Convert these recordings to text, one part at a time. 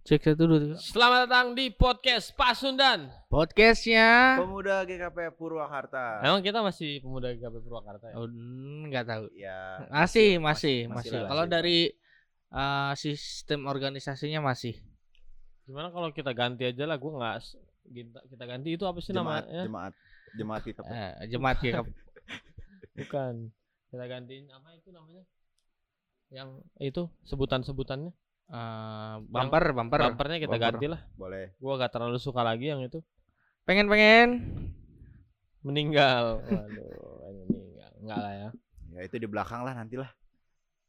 Cek satu dua tiga. Selamat datang di podcast Pasundan. Podcastnya. Pemuda GKP Purwakarta. Emang kita masih pemuda GKP Purwakarta ya? Oh, mm, nggak tahu. Ya. Masih, masih, masih masih. lah, Kalau masih. dari uh, sistem organisasinya masih. Gimana kalau kita ganti aja lah? Gue nggak kita, kita ganti itu apa sih Jemaat, namanya? jemaat, jemaat GKP. Eh, jemaat GKP. Bukan. Kita gantiin apa itu namanya? Yang itu sebutan-sebutannya. Eh, bumper, bumper. Bumpernya kita Bumper. ganti lah. Boleh. Gua gak terlalu suka lagi yang itu. Pengen pengen. Meninggal. Waduh, meninggal. Enggak lah ya. Ya itu di belakang lah nanti lah.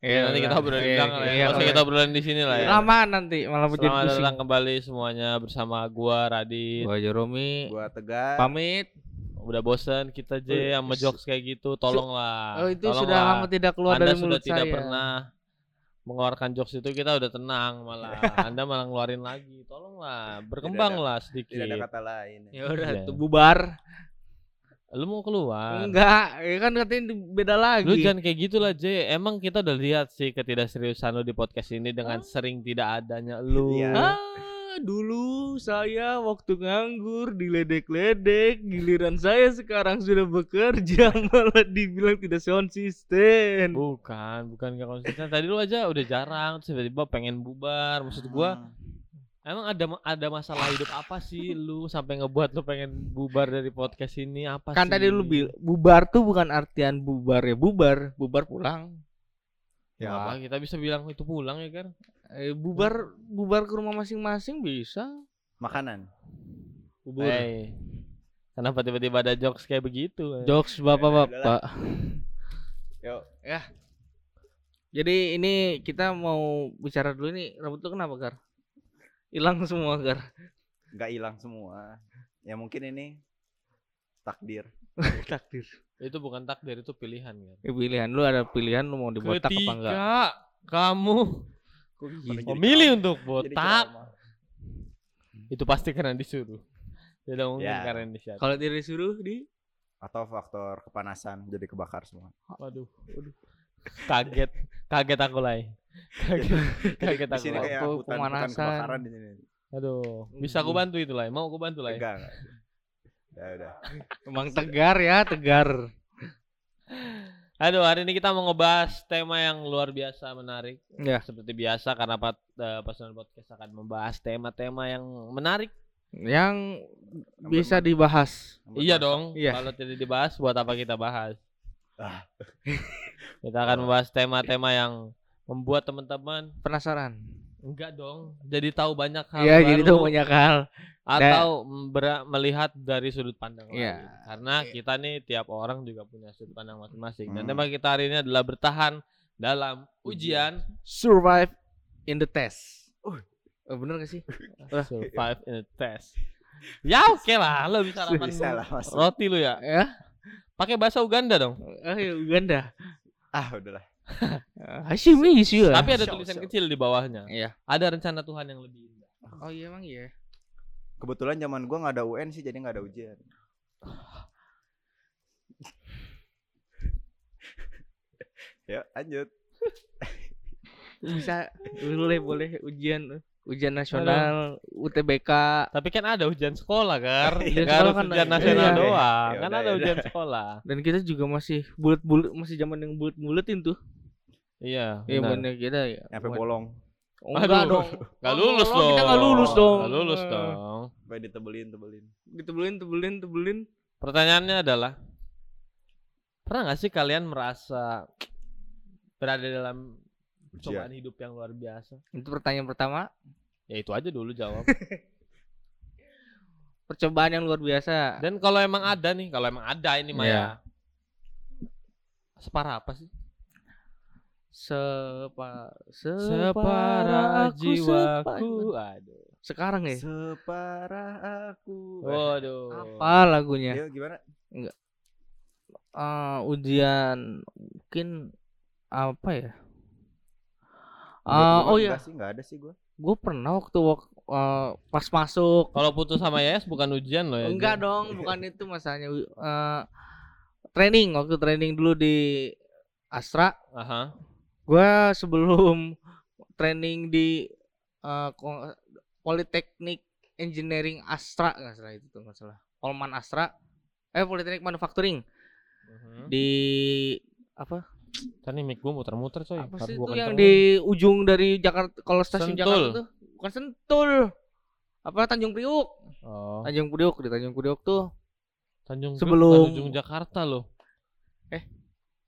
Ya, nanti kita obrolin di belakang lah ya. Usah kita obrolin di sini lah ya. Lama nanti malah Selamat pusing. datang kembali semuanya bersama gua Radit. Gua Jeromi. Gua tegar. Pamit. Udah bosen kita je sama jokes kayak gitu. Tolonglah. Oh, itu Tolonglah. sudah lama tidak keluar Anda dari sudah mulut tidak saya. pernah mengeluarkan jokes itu kita udah tenang malah. Anda malah ngeluarin lagi. Tolonglah, berkembanglah sedikit. Tidak ada kata lain. Ya udah, Iya. tuh bubar. Lu mau keluar? Enggak, ya kan katanya beda lagi. Lu jangan kayak gitu lah, J. Emang kita udah lihat sih ketidakseriusan lu di podcast ini dengan Ah. sering tidak adanya lu. Iya. Ah, dulu saya waktu nganggur diledek-ledek, giliran saya sekarang sudah bekerja malah dibilang tidak konsisten. Bukan, bukan gak konsisten. Tadi lu aja udah jarang, terus tiba-tiba pengen bubar. Maksud gua, Hmm. emang ada ada masalah hidup apa sih lu sampai ngebuat lu pengen bubar dari podcast ini apa Kan sih? tadi lu bil bubar tuh bukan artian bubar ya bubar, bubar pulang. Ya Wah, apa? kita bisa bilang itu pulang ya kan? Eh, bubar bubar ke rumah masing-masing bisa. Makanan. Bubur. Hey, kenapa tiba-tiba ada jokes kayak begitu? eh? Jokes bapak-bapak. Yuk. Jadi ini kita mau bicara dulu nih rambut lu kenapa Gar? Hilang semua Gar. Nggak hilang semua. Ya mungkin ini takdir. Takdir. Itu bukan takdir, itu pilihan kan. Ya, pilihan lu ada pilihan lu mau dibotak apa enggak? Ketika kamu memilih untuk botak, itu pasti karena disuruh. Tidak mungkin Ya. karena inisiatif. Kalau diri suruh di Atau faktor kepanasan jadi kebakar semua. Waduh, waduh. Kaget, kaget aku lay. Kaget, kaget Di aku. sini kayak Waktu hutan, hutan pemanasan. kebakaran di sini. Aduh, bisa aku bantu itu lay. Mau aku bantu. Enggak, enggak. Ya udah. emang tegar ya, tegar. Aduh, hari ini kita mau ngebahas tema yang luar biasa menarik. Ya. Seperti biasa karena pat, eh, Pasundan podcast akan membahas tema-tema yang menarik. Yang bisa dibahas. Iya dong. Iya. Kalau tidak dibahas, buat apa kita bahas? Ah. kita akan membahas tema-tema yang membuat teman-teman Penasaran? Enggak dong. Jadi tahu banyak hal Iya, jadi tuh banyak hal. atau ber- melihat dari sudut pandang Iya. lain. Karena kita nih tiap orang juga punya sudut pandang masing-masing. Dan Hmm. tema kita hari ini adalah bertahan dalam ujian Survive in the test. Oh, bener gak sih? survive in the test. Ya oke lah, lo bisa sarapan Bisa lah, roti lu ya. Ya. Pakai bahasa Uganda dong. Ya, Uganda. Ah, udahlah. Hashim isu ya. Tapi ada Show, tulisan show. kecil di bawahnya. Iya. Ada rencana Tuhan yang lebih indah. Oh iya emang iya. Kebetulan zaman gua nggak ada UN sih jadi nggak ada ujian. ya lanjut. Bisa boleh boleh ujian ujian nasional UTBK Tapi kan ada ujian sekolah kan. Ujian Nggak harus kan ujian nasional Iya. doang. Ya Kan ada ya ujian sekolah. dan kita juga masih bulat-bulat masih zaman yang bulat-bulatin tuh. Iya. Iya benar. kita ya. Sampai bolong. Oh, enggak Aduh. dong. Gak Oh, lulus oh, dong. kita nggak lulus dong. Nggak lulus dong. Sampai ditebelin, tebelin. Ditebelin, tebelin, tebelin. Pertanyaannya adalah pernah nggak sih kalian merasa berada dalam cobaan Ujian. hidup yang luar biasa? Itu pertanyaan pertama. Ya itu aja dulu jawab. Percobaan yang luar biasa. Dan kalau emang ada nih, kalau emang ada ini Maya. Iya. Separah apa sih? Sepa, Separah aku jiwaku. sepa- Aduh. Sekarang ya. Separah aku. Waduh. Apa lagunya? Ya gimana? Eh, ujian mungkin apa ya? Gua oh iya, enggak sih, enggak ada sih gua. gue pernah waktu wak- eh, pas masuk. Kalau putus sama Yayas bukan ujian loh ya. Enggak dong, bukan itu masalahnya. Eh, training waktu training dulu di Astra. Aha. Gua sebelum training di ko- Politeknik Engineering Astra nggak salah itu tuh nggak salah Polman Astra eh Politeknik Manufacturing Mhm. di apa Tadi mic gua muter-muter coy. apa sih itu yang di ujung dari Jakarta kalau stasiun Sentul. Jakarta tuh bukan Sentul apa Tanjung Priuk Oh, Tanjung Priuk di Tanjung Priuk tuh Tanjung Priok, sebelum- Tanjung Jakarta loh.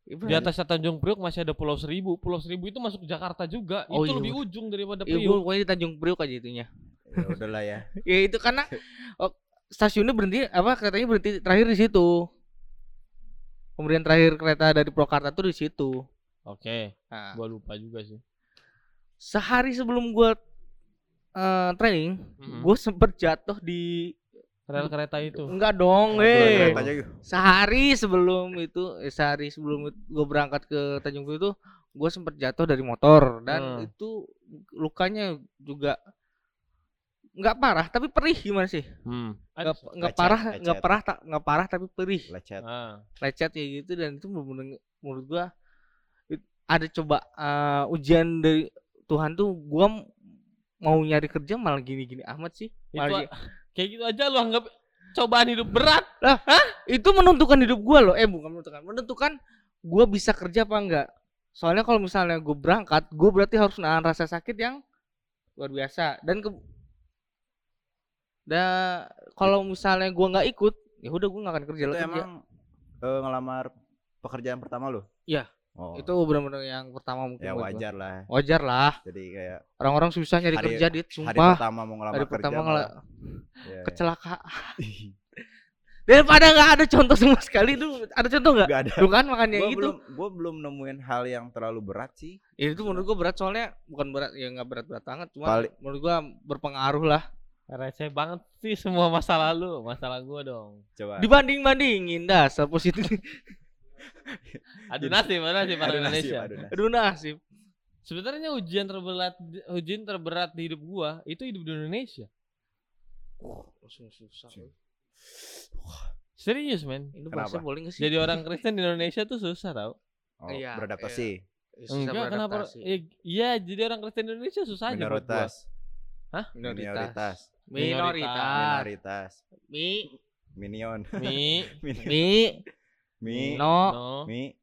Iya, Di atasnya Tanjung Priok masih ada Pulau Seribu. Pulau Seribu itu masuk Jakarta juga. Oh, itu iya. lebih ujung daripada Iya, Priok. gua pokoknya di Tanjung Priuk aja itunya. Ya udahlah ya. Ya itu karena oh, stasiunnya berhenti apa katanya berhenti terakhir di situ. Kemudian terakhir kereta dari Purwakarta tuh di situ. Oke, Nah, gua lupa juga sih. sehari sebelum gua eh, training, Mhm. gua sempet jatuh di Rel kereta itu. enggak dong, eh. kereta aja yuk. Sehari sebelum itu, eh, sehari sebelum itu gua berangkat ke Tanjung Priok itu, gua sempet jatuh dari motor dan Hmm. itu lukanya juga nggak parah tapi perih gimana sih? Hmm. nggak nggak parah lecet. nggak parah tak nggak parah tapi perih Lecet. Ah. lecet kayak gitu dan itu bener-bener menurut gua ada coba eh, ujian dari Tuhan tuh gua mau nyari kerja malah gini-gini amat sih Itu Malah a- kayak gitu aja lu anggap cobaan hidup berat. gi- itu menentukan hidup gua loh eh bukan menentukan menentukan gua bisa kerja apa enggak soalnya kalau misalnya gue berangkat gue berarti harus nahan rasa sakit yang luar biasa dan ke dan kalau misalnya gua nggak ikut ya udah gua nggak akan kerja Itu lagi emang eh, ngelamar pekerjaan pertama lu? Iya. Oh. itu benar-benar yang pertama mungkin ya gua. wajar lah. wajar lah Jadi kayak orang-orang susah nyari Hari- kerja dit hari sumpah pertama mau ngelamar hari kerja pertama ngela- Ya, ya. kecelakaan daripada nggak ada contoh sama sekali tuh ada contoh nggak Nggak ada. tuh kan makanya Gua itu belum gua belum nemuin hal yang terlalu berat sih. Ya, itu menurut gua berat soalnya bukan berat ya nggak berat-berat banget cuma Paling- menurut gua berpengaruh lah Receh banget sih semua masa lalu, masalah gua dong. Coba. dibanding bandingin dasar positif Adu nasib, adu nasib para Adu Indonesia. adu nasib. aduh nasib Sebenarnya ujian terberat ujian terberat di hidup gua itu hidup di Indonesia. susah Serius, men. bahasa boleh sih Jadi orang Kristen di Indonesia tuh susah tau. Oh, Iya, beradaptasi. Susah Enggak, kenapa? beradaptasi. Iya, jadi orang Kristen di Indonesia susah aja buat gua. Minoritas. minoritas Minoritas. minoritas mi Minion. Mi, mi Mi. no no. Mi.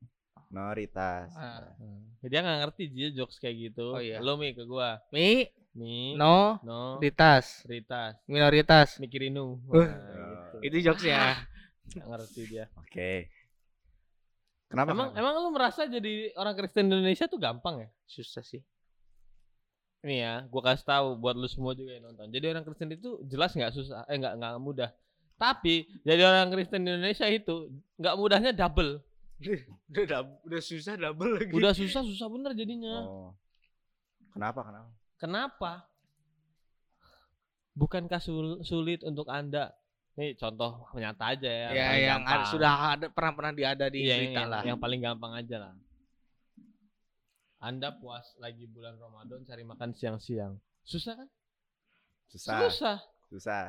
Minoritas. Ah. Hmm. Dia nggak ngerti dia jokes kayak gitu. Oh, iya. Lo mi ke gua. mi Mi, no no, ritas Ritas, minoritas Mikirinu. Uh. Wah, gitu. itu jokesnya Nggak ngerti dia. Oke. Kenapa? Emang kenapa? emang lu merasa jadi orang Kristen Indonesia tuh gampang ya? susah sih Nih ya, gua kasih tahu buat lu semua juga yang nonton. Jadi orang Kristen itu jelas nggak susah, eh nggak nggak mudah. Tapi jadi orang Kristen di Indonesia itu nggak mudahnya double. udah udah susah double lagi Udah susah susah bener jadinya. Oh. Kenapa? Kenapa? Kenapa? Bukankah sul- sulit untuk anda? Nih contoh nyata aja ya. ya paling yang ada, sudah ada pernah pernah diada di Iya, berita yang, lah yang paling gampang aja lah. Anda puas lagi bulan Ramadan cari makan siang-siang. Susah kan? Susah. Susah. Susah.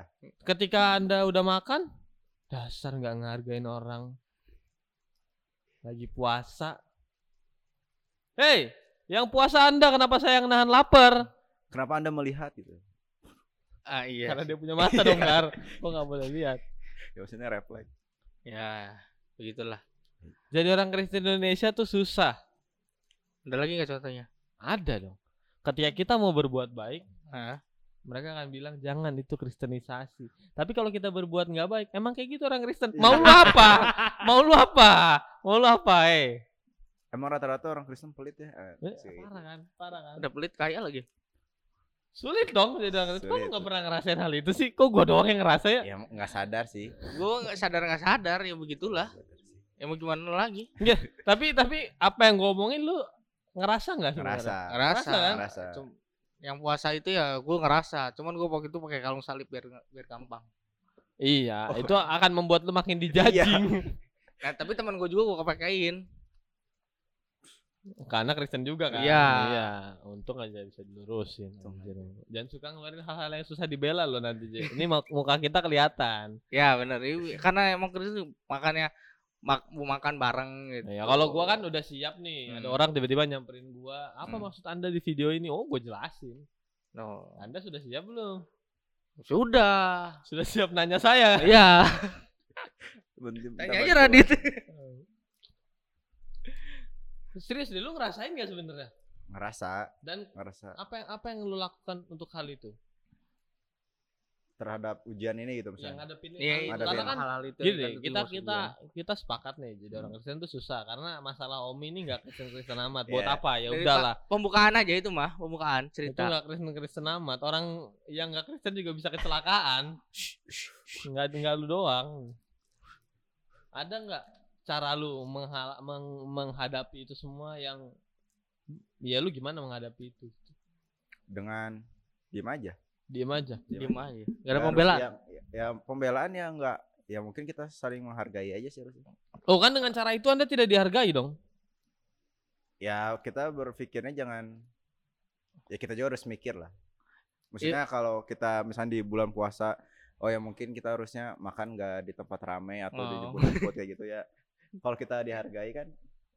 Ketika Anda udah makan, dasar nggak ngehargain orang. Lagi puasa. Hei, yang puasa Anda kenapa saya yang nahan lapar? Kenapa Anda melihat gitu? ah iya Karena dia punya mata dong, Gar. Kok nggak boleh lihat? Ya maksudnya refleks. ya begitulah Jadi orang Kristen Indonesia tuh susah. Ada lagi nggak contohnya Ada dong. Ketika kita mau berbuat baik, Hah? mereka akan bilang jangan itu kristenisasi. Tapi kalau kita berbuat nggak baik, emang kayak gitu orang Kristen. Iya. Mau lu apa? Mau lu apa? Mau lu apa, eh? Emang rata-rata orang Kristen pelit ya? Eh, Eh. Parah kan? Parah kan? udah pelit kaya lagi Sulit dong jadi orang Kristen. Kok lu nggak pernah ngerasain hal itu sih? Kok gua doang yang ngerasa ya? Ya nggak sadar sih. gue nggak sadar nggak sadar ya begitulah ya mau gimana lagi Tapi tapi apa yang gua omongin lu ngerasa nggak sebenarnya? Ngerasa. ngerasa kan? Ngerasa. Yang puasa itu ya gue ngerasa cuman gue waktu itu pakai kalung salib biar biar gampang Iya, Oh. itu akan membuat lu makin dijajing. nah tapi teman gue juga gue kepakein Karena Kristen juga kan. Iya. Iya, untung aja bisa dilurusin. anjir. Jangan suka ngeluarin hal-hal yang susah dibela lo nanti. Ini muka kita kelihatan. ya bener Ini- karena emang Kristen makannya mak mau makan bareng gitu Ya kalau gua kan udah siap nih. Ada Hmm. orang tiba-tiba nyamperin gua, "Apa Hmm. maksud Anda di video ini?" Oh, gua jelasin. No. Anda sudah siap belum? Sudah. Sudah siap nanya saya? Iya. Tanya aja. Radit. Serius deh, lu ngerasain gak sebenarnya? Ngerasa, Dan ngerasa apa yang apa yang lu lakukan untuk hal itu? Terhadap ujian ini gitu Yang misalnya. ngadepin Iya, hal- ada karena yang kan hal-hal itu gini, kan itu kita kita gua. kita sepakat nih jadi orang Kristen tuh susah karena masalah Om ini nggak Kristen-Kristen amat. Buat Iya. apa? Ya udahlah. Pembukaan aja itu mah, pembukaan Itu cerita. nggak Kristen-Kristen amat. Orang yang nggak Kristen juga bisa kecelakaan. Nggak nggak lu doang. Ada nggak cara lu menghala- meng- menghadapi itu semua yang ya lu gimana menghadapi itu? Dengan diem aja. Diem aja. Diem aja. Gak ada Ya pembelaan. Ya, ya pembelaan ya enggak ya mungkin kita saling menghargai aja sih harusnya. Oh kan dengan cara itu Anda tidak dihargai dong. Ya kita berpikirnya jangan ya kita juga harus mikir lah. Maksudnya kalau kita misalnya di bulan puasa, oh ya mungkin kita harusnya makan nggak di tempat ramai atau di Oh. jemput-jemput kayak gitu ya. Kalau kita dihargai kan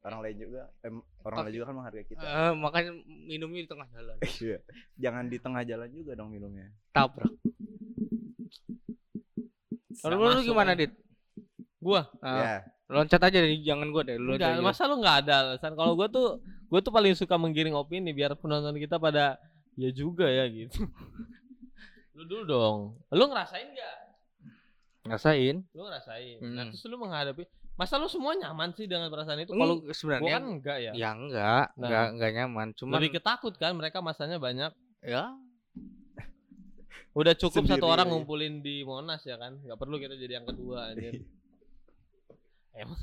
orang lain juga em, orang lain juga kan menghargai kita. Eh, makanya minumnya di tengah jalan. Iya. Jangan di tengah jalan juga dong minumnya. Tabrak. Kalau lu gimana. Dit? Gua Ah, Ya, Loncat aja deh, jangan gua deh. Lu Enggak, aja. masa lu nggak ada alasan? Kalau gua tuh gua tuh paling suka menggiring opini biar penonton kita pada ya juga ya gitu. lu dulu dong. Lu ngerasain nggak? Ngasain? Lu ngerasain. Nah, Hmm. terus lu menghadapi Masa lu semua nyaman sih dengan perasaan itu? Kalau sebenarnya kan enggak ya. ya enggak, Nah. enggak enggak nyaman. Cuman Lebih ketakut kan mereka masanya banyak. ya Udah cukup satu Sendiri orang aja. ngumpulin di Monas ya kan? Nggak perlu kita jadi yang kedua anjir. Emang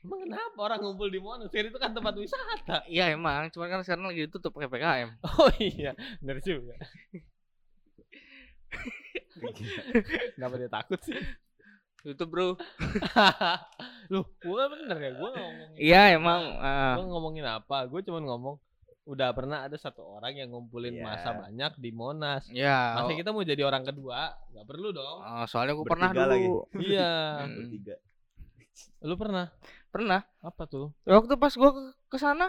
Emang kenapa orang ngumpul di Monas? Kan itu kan tempat wisata. iya emang, cuman kan sekarang lagi ditutup pakai PKM. Oh iya, bener juga. Kenapa dia takut sih? Tutup, Bro. Loh, gua bener ya, gua nggak ngomongin. Iya, emang ah, Gua ngomongin apa? Gua cuma ngomong udah pernah ada satu orang yang ngumpulin Iya. masa banyak di Monas. ya. Masa kita mau jadi orang kedua? Nggak perlu dong. oh, soalnya gua pernah Bertiga lagi. dulu. iya. Hmm. bertiga. Lu pernah? Pernah. Apa tuh? Waktu pas gua ke, ke sana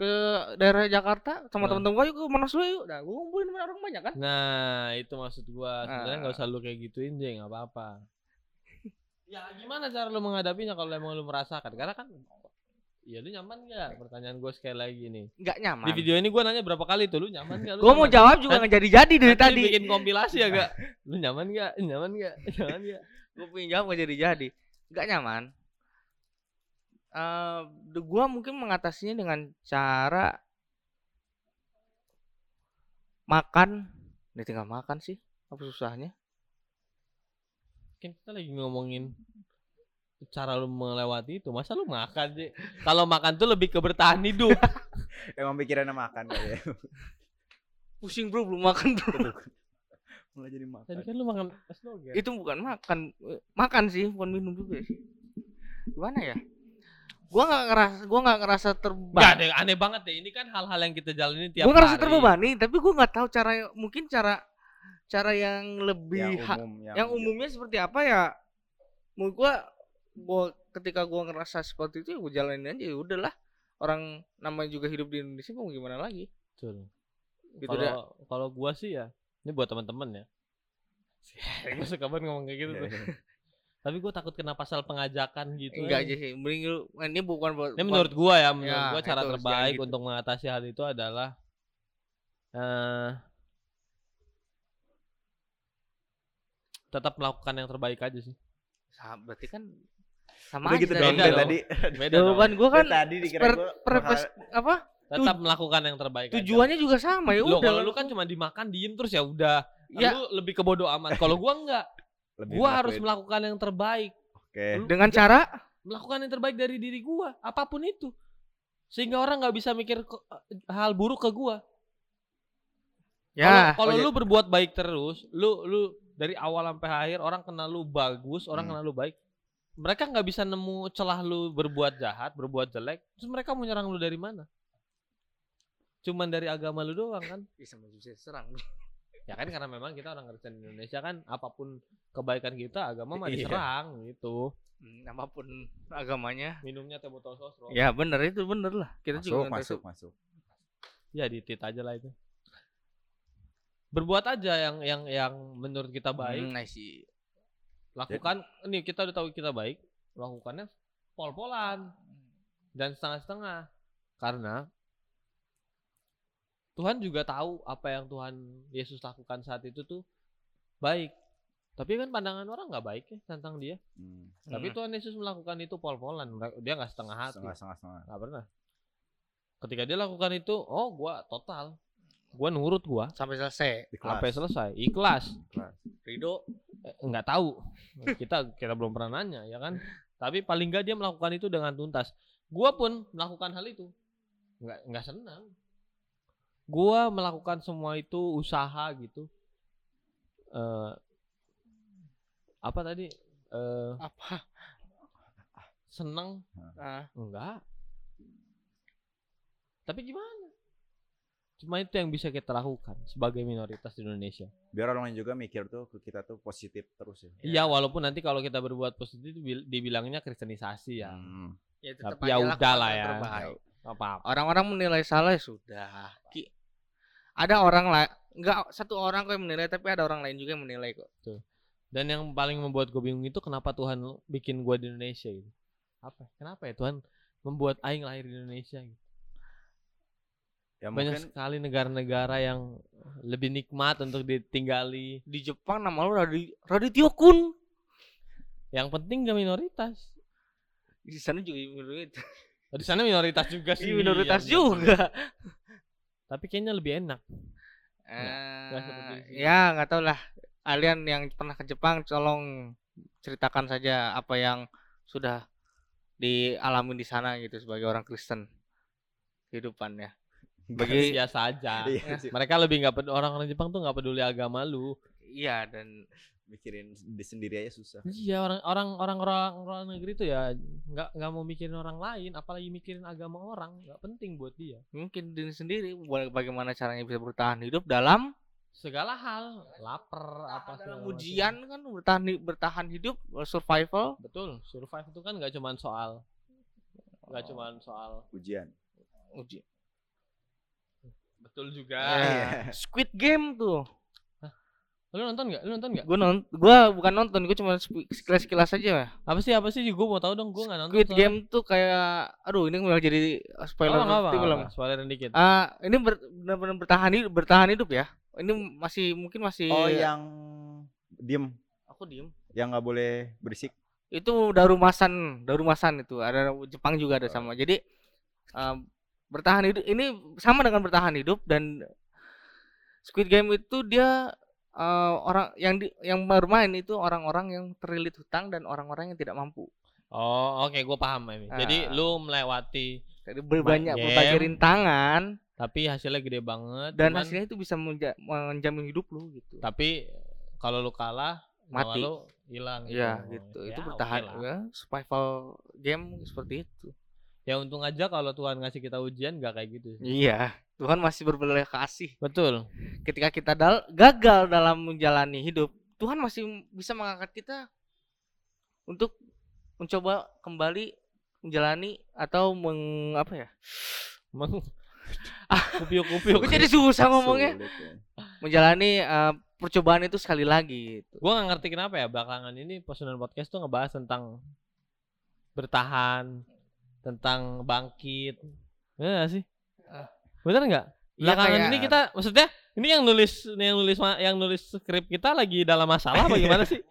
ke daerah Jakarta sama Nah. teman-teman gua yuk ke Monas dulu yuk. Nah, gua ngumpulin orang banyak kan. Nah, itu maksud gua. Sebenarnya nggak Ah. usah lu kayak gituin deh, nggak apa-apa. ya gimana cara lu menghadapinya kalau emang lu merasakan? Karena kan Iya lu nyaman gak? Pertanyaan gue sekali lagi nih. Enggak nyaman. Di video ini gue nanya berapa kali tuh lu nyaman gak? Gua mau jawab juga nggak jadi-jadi dari Nanti tadi. bikin kompilasi ya gak? Lu nyaman gak? Nyaman gak? Nyaman gak? Gua pengen jawab nggak jadi-jadi. Enggak nyaman. Eh, gua mungkin mengatasinya dengan cara makan. Ini tinggal makan sih. Apa susahnya? Kan kita lagi ngomongin cara lu melewati itu. Masa lu makan sih? Kalau makan tuh lebih ke bertahan hidup. Emang pikirannya makan ya. Pusing bro, belum makan bro. Mulai jadi makan. Tadi kan lu makan es doger. Itu bukan makan, makan sih, bukan minum juga sih. Gimana ya? Gua nggak ngerasa, gua nggak ngerasa Gak terbebani. deh, aneh banget deh. Ini kan hal-hal yang kita jalanin tiap Gua ngerasa hari. terbebani, tapi gua nggak tahu cara, mungkin cara, cara yang lebih yang umum yang, yang umumnya seperti apa ya menurut gua gua ketika gua ngerasa seperti itu ya gua jalanin aja ya udahlah orang namanya juga hidup di Indonesia mau gimana lagi Betul. gitu dah Kalau kalau gua sih ya, ini buat teman-teman ya. gue suka banget ngomong kayak gitu Iya, tuh. Tapi gue takut kena pasal pengajakan gitu. enggak aja. aja sih mending lu ini bukan buat Ini menurut gua ya, menurut Ya, gua cara itu, terbaik gitu. untuk mengatasi hal itu adalah eh tetap melakukan yang terbaik aja sih. Sa- berarti kan sama Udah aja gitu tadi. dong Beda dong. tadi. Beda dong. jawaban gua kan tadi dikira per- gua purpose apa Tetap melakukan yang terbaik. aja. tujuannya juga sama ya udah kalau lu kan cuma dimakan diem terus ya udah. ya Lu lebih ke bodo amat. Kalau gua enggak, lebih gua harus ngelakuin. melakukan yang terbaik. Oke. Lu- dengan cara melakukan yang terbaik dari diri gua, apa pun itu. Sehingga orang nggak bisa mikir ke- hal buruk ke gua. ya Kalau oh, lu berbuat baik terus, lu lu dari awal sampai akhir orang kenal lu bagus, orang Hmm. kenal lu baik. Mereka nggak bisa nemu celah lu berbuat jahat, berbuat jelek. Terus mereka mau nyerang lu dari mana? Cuman dari agama lu doang kan? Bisa serang Ya kan karena memang kita orang Kristen di Indonesia kan apa pun kebaikan kita agama mah Iya. diserang gitu. Hmm, apa pun agamanya Minumnya teh botol sosro. ya bener itu bener lah kita Masuk, juga masuk, masuk. Ya ditit aja lah itu. berbuat aja yang yang yang menurut kita baik Hmm, see. lakukan ini kita udah tahu kita baik lakukannya pol-polan dan setengah-setengah karena Tuhan juga tahu apa yang Tuhan Yesus lakukan saat itu tuh baik. Tapi kan pandangan orang nggak baik ya tentang dia. Hmm. tapi Hmm. Tuhan Yesus melakukan itu pol-polan dia nggak setengah hati. Setengah setengah setengah. nggak pernah. Ketika dia lakukan itu oh gua total. Gua nurut gua. Sampai selesai. Ikhlas. sampai selesai. Ikhlas. Ikhlas. Ridho Eh, nggak tahu. Kita kita belum pernah nanya ya kan? Tapi paling nggak dia melakukan itu dengan tuntas. Gua pun melakukan hal itu. Nggak nggak senang gua melakukan semua itu usaha gitu eh apa tadi eh apa? seneng Ah, enggak tapi gimana cuma itu yang bisa kita lakukan sebagai minoritas di Indonesia Biar orang lain juga mikir tuh ke kita tuh positif terus ya. Iya, walaupun nanti kalau kita berbuat positif dibil- dibilangnya kristenisasi ya. Hmm. ya tetap Tapi ya aja udah lakukan lah yang ya. apa-apa. Orang-orang menilai salah ya sudah. Ki. Ada orang lain, enggak satu orang kok yang menilai, tapi ada orang lain juga yang menilai kok. Dan yang paling membuat gue bingung itu kenapa Tuhan bikin gue di Indonesia gitu. Apa? Kenapa ya Tuhan membuat aing lahir di Indonesia gitu. Ya Banyak mungkin sekali negara-negara yang lebih nikmat untuk ditinggali. Di Jepang nama lu Radi, Radityo Kun. Yang penting gak minoritas. Di sana juga minoritas. Oh, Di sana minoritas juga sih. Iya, minoritas Iya, juga. Tapi kayaknya lebih enak. Eh, sini. ya nggak tahu lah. Kalian yang pernah ke Jepang, tolong ceritakan saja apa yang sudah dialami di sana gitu sebagai orang Kristen kehidupannya. Bagi biasa aja. Iya. Mereka lebih nggak peduli orang-orang Jepang tuh nggak peduli agama lu. iya dan mikirin di sendiri aja susah. Iya orang orang orang orang orang negeri tuh ya nggak nggak mau mikirin orang lain, apalagi mikirin agama orang nggak penting buat dia. mungkin diri sendiri ba- bagaimana caranya bisa bertahan hidup dalam Segala hal, lapar apa dalam segala macam. ujian kan bertahan bertahan hidup survival Betul, survive itu kan nggak cuman soal nggak cuman soal Ujian. uji betul juga. Iya. Squid Game tuh Lu nonton nggak? Lu nonton nggak? gue nonton gue bukan nonton gue cuma sekilas sekilas aja Apa sih apa sih? Gue mau tahu dong. Gue nggak nonton. Squid soalnya. Game tuh kayak aduh ini malah jadi spoiler Oh, apa, nanti nggak belum apa. Spoilerin dikit. Ah, ini ber- benar-benar bertahan hidup bertahan hidup ya ini masih mungkin masih Oh yang diem, aku diem yang nggak boleh berisik. itu darumasan darumasan itu ada Jepang juga ada sama jadi eh, bertahan hidup ini sama dengan bertahan hidup dan Squid Game itu dia eh, orang yang di, yang bermain itu orang-orang yang terlilit hutang dan orang-orang yang tidak mampu Oh, oke, gue paham ini. Jadi Ah. lu melewati, jadi berbanyak game. berbagai rintangan tapi hasilnya gede banget. dan cuman- hasilnya itu bisa menja- menjamin hidup lu gitu Tapi kalau lu kalah, Mati. lu hilang. Iya gitu. gitu Ya, itu bertahan lah. ya survival game seperti itu Ya untung aja kalau Tuhan ngasih kita ujian gak kayak gitu. iya Tuhan masih berbelas kasih Betul. ketika kita dal- gagal dalam menjalani hidup, Tuhan masih bisa mengangkat kita untuk mencoba kembali menjalani atau meng apa ya? Emang kupiuk-kupiuk. Gue jadi susah ngomongnya. Sulit ya. Menjalani eh, percobaan itu sekali lagi gitu. Gue gak ngerti kenapa ya belakangan ini Posunan Podcast tuh ngebahas tentang bertahan, tentang bangkit. Gak sih? Ah. Bener nggak? Iya, Belakangan kayak- ini kita, maksudnya ini yang nulis, yang nulis, yang nulis skrip kita lagi dalam masalah, apa gimana sih?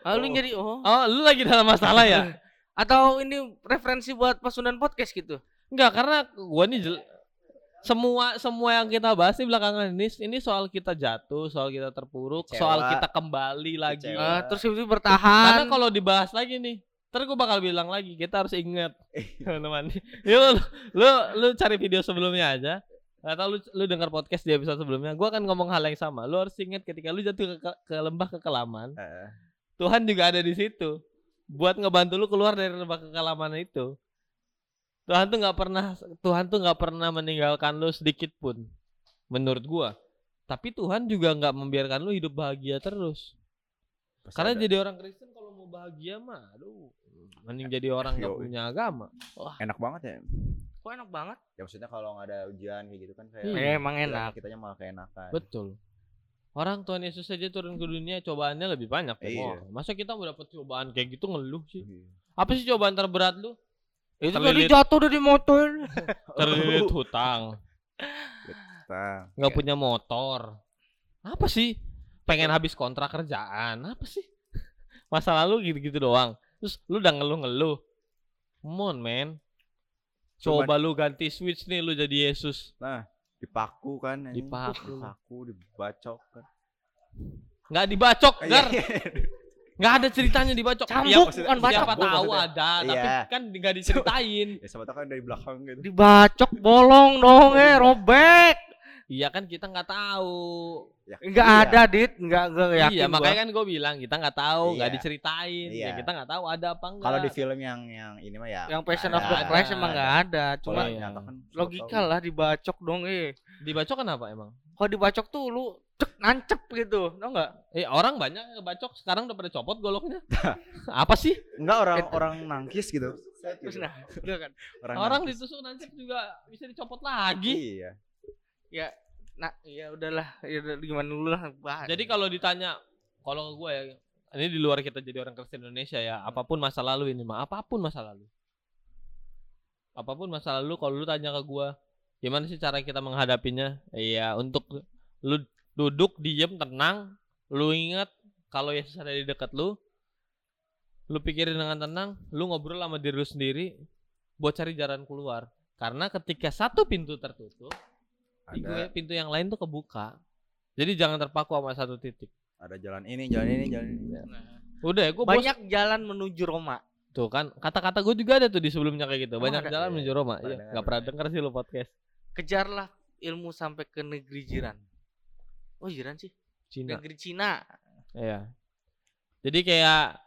Ah, lu jadi oh Oh, lu lagi dalam masalah ya? atau ini referensi buat pasunan podcast gitu. Enggak, karena gua nih jel- semua semua yang kita bahas nih belakangan ini ini soal kita jatuh, soal kita terpuruk, Kecewa. soal kita kembali lagi. Eh, terus itu Karena bertahan. kalau dibahas lagi nih, ntar gue bakal bilang lagi, kita harus ingat teman-teman. Yuk, lu, lu lu cari video sebelumnya aja. Atau lu lu dengar podcast di episode sebelumnya, gua akan ngomong hal yang sama. Lu harus ingat ketika lu jatuh ke, ke, lembah kekelaman, Eh, Tuhan juga ada di situ buat ngebantu lu keluar dari lembah kekelaman itu. Tuhan tuh nggak pernah Tuhan tuh nggak pernah meninggalkan lu sedikit pun menurut gua. Tapi Tuhan juga nggak membiarkan lu hidup bahagia terus. pasti Karena ada. jadi orang Kristen kalau mau bahagia mah aduh mending jadi orang nggak Yoi. punya agama. enak banget ya. Kok enak banget? Ya maksudnya kalau nggak ada ujian kayak gitu kan kayak Iya. Eh, emang kita- enak. kitanya malah keenakan. Betul. Orang Tuhan Yesus saja turun ke dunia cobaannya lebih banyak. Iya. Wah, Masa kita mau dapat cobaan kayak gitu ngeluh sih? Iya. Apa sih cobaan terberat lu? Itu tadi Terlilit. jatuh dari motor. Terlilit hutang, Nah, nggak Iya. punya motor. Apa sih? Pengen habis kontrak kerjaan. Apa sih? Masa lalu gitu-gitu doang. Terus lu udah ngeluh-ngeluh. Come on, man. Coba lu ganti switch nih lu jadi Yesus. nah dipaku kan. Dipaku. dipaku dibacok kan Nggak dibacok, Gar. iya. Nggak ada ceritanya dibacok. Cambuk, Ya, bukan bacok. Siapa tahu maksudnya. ada, tapi Iya. kan nggak diceritain. ya siapa tahu kan dari belakang gitu Dibacok bolong dong, eh robek. Iya kan kita nggak tahu. Ya, Enggak iya. ada, Dit. Enggak enggak yakin. iya gua. makanya kan gue bilang kita nggak tahu, nggak Iya. diceritain. Ya Iya. kita nggak tahu ada apa enggak. kalau di film yang yang ini mah ya yang Passion ada, of the Christ emang ada. enggak ada. Cuma Iya. kan logika tahu. lah dibacok dong, eh. dibacok kenapa emang? Kalau dibacok tuh lu cek nancep gitu, tau enggak? Eh orang banyak yang ngebacok sekarang udah pada copot goloknya. apa sih? enggak orang Itu. orang nangkis gitu Terus nah, iya kan. Orang nangkis. ditusuk nancep juga bisa dicopot lagi. iya Ya, nah, ya udahlah, ya udah, gimana dulu lah. Bah. Jadi kalau ditanya, kalau gue ya, ini di luar kita jadi orang Kristen Indonesia ya, apa pun masa lalu ini mah, apa pun masa lalu, apa pun masa lalu, kalau lu tanya ke gue, gimana sih cara kita menghadapinya? Iya, untuk lu duduk diem tenang, lu ingat kalau Yesus ada di dekat lu, lu pikirin dengan tenang, lu ngobrol sama diri lu sendiri, buat cari jalan keluar. Karena ketika satu pintu tertutup, ada pintu yang lain tuh kebuka. Jadi jangan terpaku sama satu titik. ada jalan ini jalan ini jalan ini Udah ya, gue banyak jalan menuju Roma. tuh kan kata-kata gue juga ada tuh di sebelumnya kayak gitu. Emang Banyak ada? jalan Iya, menuju Roma. pernah Iya, dengar, nggak pernah denger sih lu podcast. Kejarlah ilmu sampai ke negeri jiran. Oh, jiran sih. Cina. Negeri Cina. Iya. Jadi kayak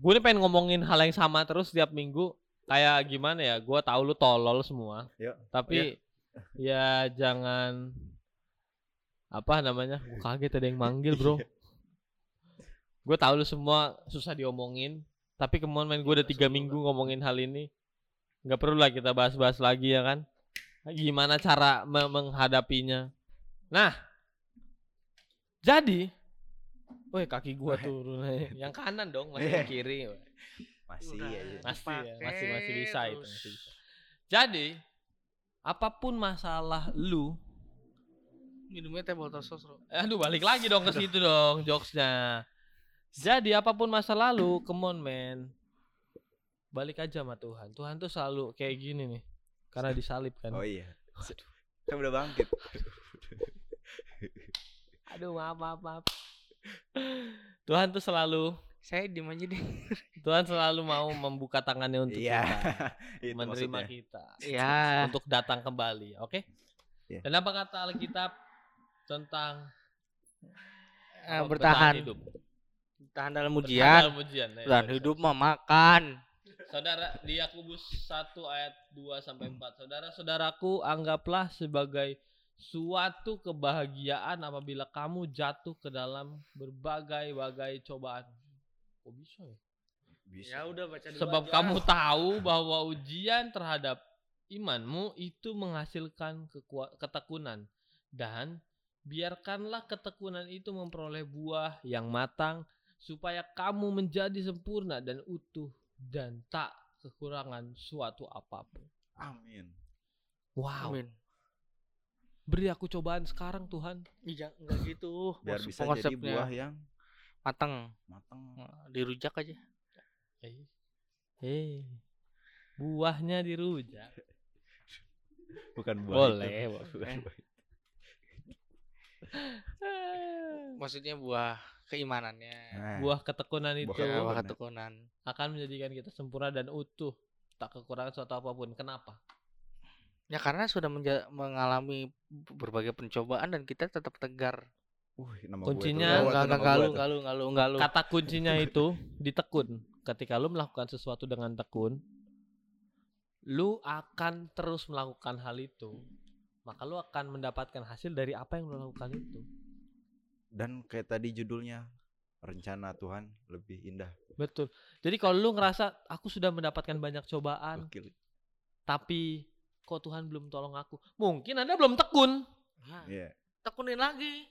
gue nih pengen ngomongin hal yang sama terus tiap minggu. Kayak gimana ya? Gue tahu lu tolol semua. Yuk. Tapi ya jangan apa namanya? Gue kaget ada yang manggil, Bro. gue tahu lu semua susah diomongin. Tapi kemauan main gue udah tiga minggu ngomongin hal ini. nggak perlu lah kita bahas-bahas lagi ya kan. Gimana cara me- menghadapinya. Nah. Jadi. Woi kaki gua turun aja. Yang kanan dong, masih yang kiri. masih Udah. aja Masih ya, masih masih bisa itu, masih bisa. Jadi, apa pun masalah lu, Minumnya teh botol sosro. aduh balik lagi dong ke situ dong jokesnya. Jadi apa pun masa lalu, come on man. Balik aja sama Tuhan. Tuhan tuh selalu kayak gini nih. Karena disalib kan. oh iya kan udah bangkit Aduh maaf maaf maaf. Tuhan tuh selalu Saya diem aja deh. Tuhan selalu mau membuka tangannya untuk iya kita, itu menerima maksudnya. kita Ya. untuk datang kembali, oke? Iya. Dan apa kata Alkitab tentang Eh, apa, bertahan. hidup? Tahan dalam Bertahan ujian. dalam ujian. ya, Dan sorry, hidup mah makan. Saudara di Yakobus 1 ayat 2 sampai 4. Saudara-saudaraku, anggaplah sebagai suatu kebahagiaan apabila kamu jatuh ke dalam berbagai-bagai cobaan. Kok bisa ya? bisa Ya udah baca dulu Sebab aja. kamu tahu bahwa ujian terhadap imanmu itu menghasilkan ketekunan dan biarkanlah ketekunan itu memperoleh buah yang matang supaya kamu menjadi sempurna dan utuh dan tak kekurangan suatu apa pun. amin Wow. Amin. Beri aku cobaan sekarang Tuhan. Iya, enggak gitu. biar Maksud- bisa jadi buah yang matang. matang Dirujak aja. Eh. Hey. Buahnya dirujak. bukan buah Boleh, itu. Bukan boleh. Maksudnya buah keimanannya. Nah, Buah ketekunan itu Buah ketekunan. buah ketekunan. akan menjadikan kita sempurna dan utuh tak kekurangan suatu apa pun kenapa Ya karena sudah menja- mengalami berbagai pencobaan dan kita tetap tegar. Nama Kuncinya galu galu. kata kuncinya itu ditekun ketika lu melakukan sesuatu dengan tekun lu akan terus melakukan hal itu maka lu akan mendapatkan hasil dari apa yang lu lakukan itu dan kayak tadi judulnya rencana Tuhan lebih indah betul jadi kalau lu ngerasa aku sudah mendapatkan banyak cobaan Gokil. tapi kok Tuhan belum tolong aku? Mungkin Anda belum tekun. Nah, Iya. tekunin lagi.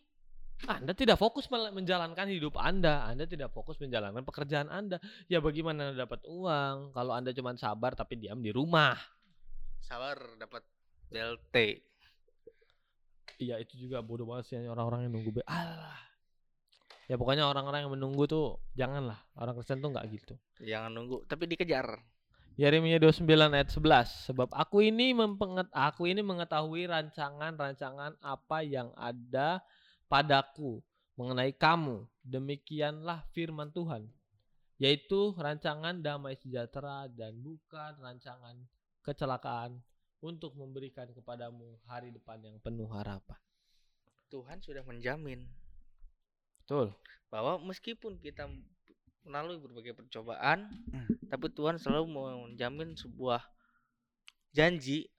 Anda tidak fokus menjalankan hidup Anda. Anda tidak fokus menjalankan pekerjaan Anda. Ya bagaimana Anda dapat uang kalau Anda cuma sabar tapi diam di rumah? Sabar dapat BLT. Iya itu juga bodoh banget sih orang-orang yang nunggu. Alah. Ya pokoknya orang-orang yang menunggu tuh janganlah. Orang Kristen tuh nggak gitu. Jangan nunggu, tapi dikejar. Yeremia 29 ayat 11 sebab aku ini mempenget aku ini mengetahui rancangan-rancangan apa yang ada padaku mengenai kamu. Demikianlah firman Tuhan yaitu rancangan damai sejahtera dan bukan rancangan kecelakaan untuk memberikan kepadamu hari depan yang penuh harapan. Tuhan sudah menjamin betul. bahwa meskipun kita melalui berbagai percobaan, tapi Tuhan selalu menjamin sebuah janji.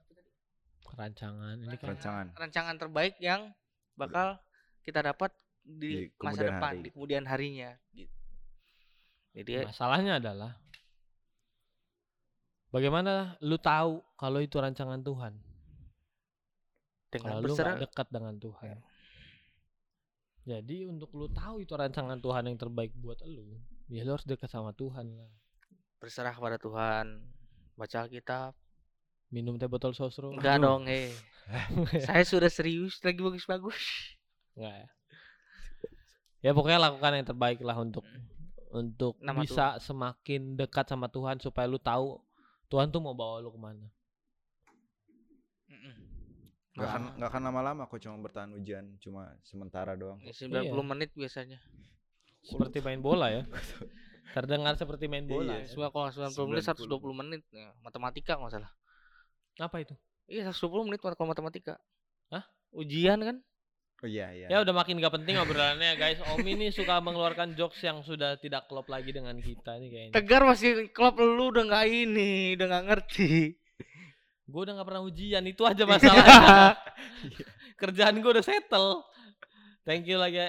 Rancangan ini kan. Rancangan. rancangan terbaik yang bakal kita dapat di, Di masa depan, hari. di kemudian harinya. Gitu. Jadi masalahnya adalah bagaimana lu tahu kalau itu rancangan Tuhan dengan kalau lu berserah nggak dekat dengan Tuhan. Jadi untuk lu tahu itu rancangan Tuhan yang terbaik buat lu, ya lu harus dekat sama Tuhan lah. berserah kepada Tuhan, baca Alkitab. Minum teh botol sosro. Enggak dong, hei. Saya sudah serius lagi bagus-bagus. Enggak ya. Ya pokoknya lakukan yang terbaik lah untuk untuk Nama bisa semakin dekat sama Tuhan supaya lu tahu Tuhan tuh mau bawa lu ke mana. Mm-mm. Gak akan Nah, nggak akan lama-lama kok cuma bertahan hujan cuma sementara doang. ya 90 Iya. menit biasanya. Seperti main bola ya. Terdengar seperti main bola. Iya. ya. Semua kalau 90 menit 90. 120 menit ya, matematika nggak salah. Apa itu? Iya 120 menit kalau matematika. Hah? Ujian kan? Oh iya iya. Ya udah makin gak penting obrolannya guys. Om ini suka mengeluarkan jokes yang sudah tidak klop lagi dengan kita nih kayaknya. Tegar masih klub lu udah nggak ini, udah nggak ngerti. Gue udah gak pernah ujian itu aja masalahnya. Kerjaan gue udah settle. Thank you lagi. eh,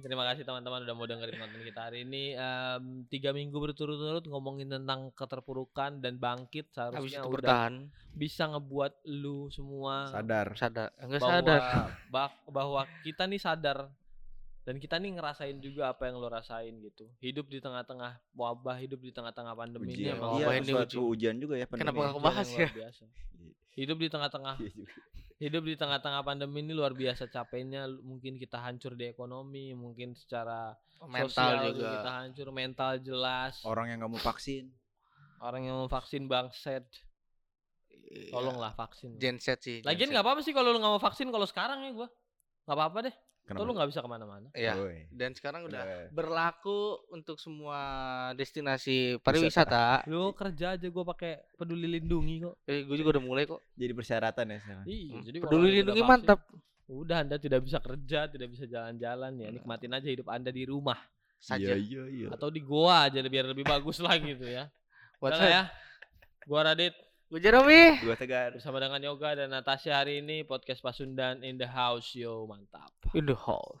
Terima kasih teman-teman udah mau dengerin konten kita hari ini. Em, tiga minggu berturut-turut ngomongin tentang keterpurukan dan bangkit Habis seharusnya itu udah bertahan, bisa ngebuat lu semua sadar. sadar, enggak bahwa sadar. bah- bahwa kita nih sadar dan kita nih ngerasain juga apa yang lo rasain gitu. Hidup di tengah-tengah wabah, hidup di tengah-tengah pandemi ini Ujian. emang Iya, Iya, ini ujian juga ya pandemi. Kenapa kebahas yang ya? biasa. Hidup di tengah-tengah Iya. Hidup di tengah-tengah pandemi ini luar biasa capeknya mungkin kita hancur di ekonomi mungkin secara Mental sosial juga. kita hancur mental jelas Orang yang nggak mau vaksin. orang yang mau vaksin bangset Iya. tolonglah vaksin Gen Z sih. Gen lagian nggak apa-apa sih kalau lu nggak mau vaksin kalau sekarang ya gua nggak apa-apa deh Tuh lu Kenapa? nggak bisa ke mana-mana Iya. Dan sekarang udah Udah. berlaku untuk semua destinasi pariwisata. lu kerja aja gua pakai peduli lindungi kok Eh, gue juga udah mulai kok. Jadi persyaratan ya sekarang. iya Hmm, jadi Peduli lindungi mantap. udah anda tidak bisa kerja tidak bisa jalan-jalan ya nikmatin aja hidup anda di rumah Saja. Iya iya iya. atau di goa aja biar lebih bagus lagi gitu ya Buat saya. ya gua Radit Gue Jeremy. Gua tegar. bersama dengan Yoga dan Natasha hari ini podcast Pasundan in the house yo mantap In the hall.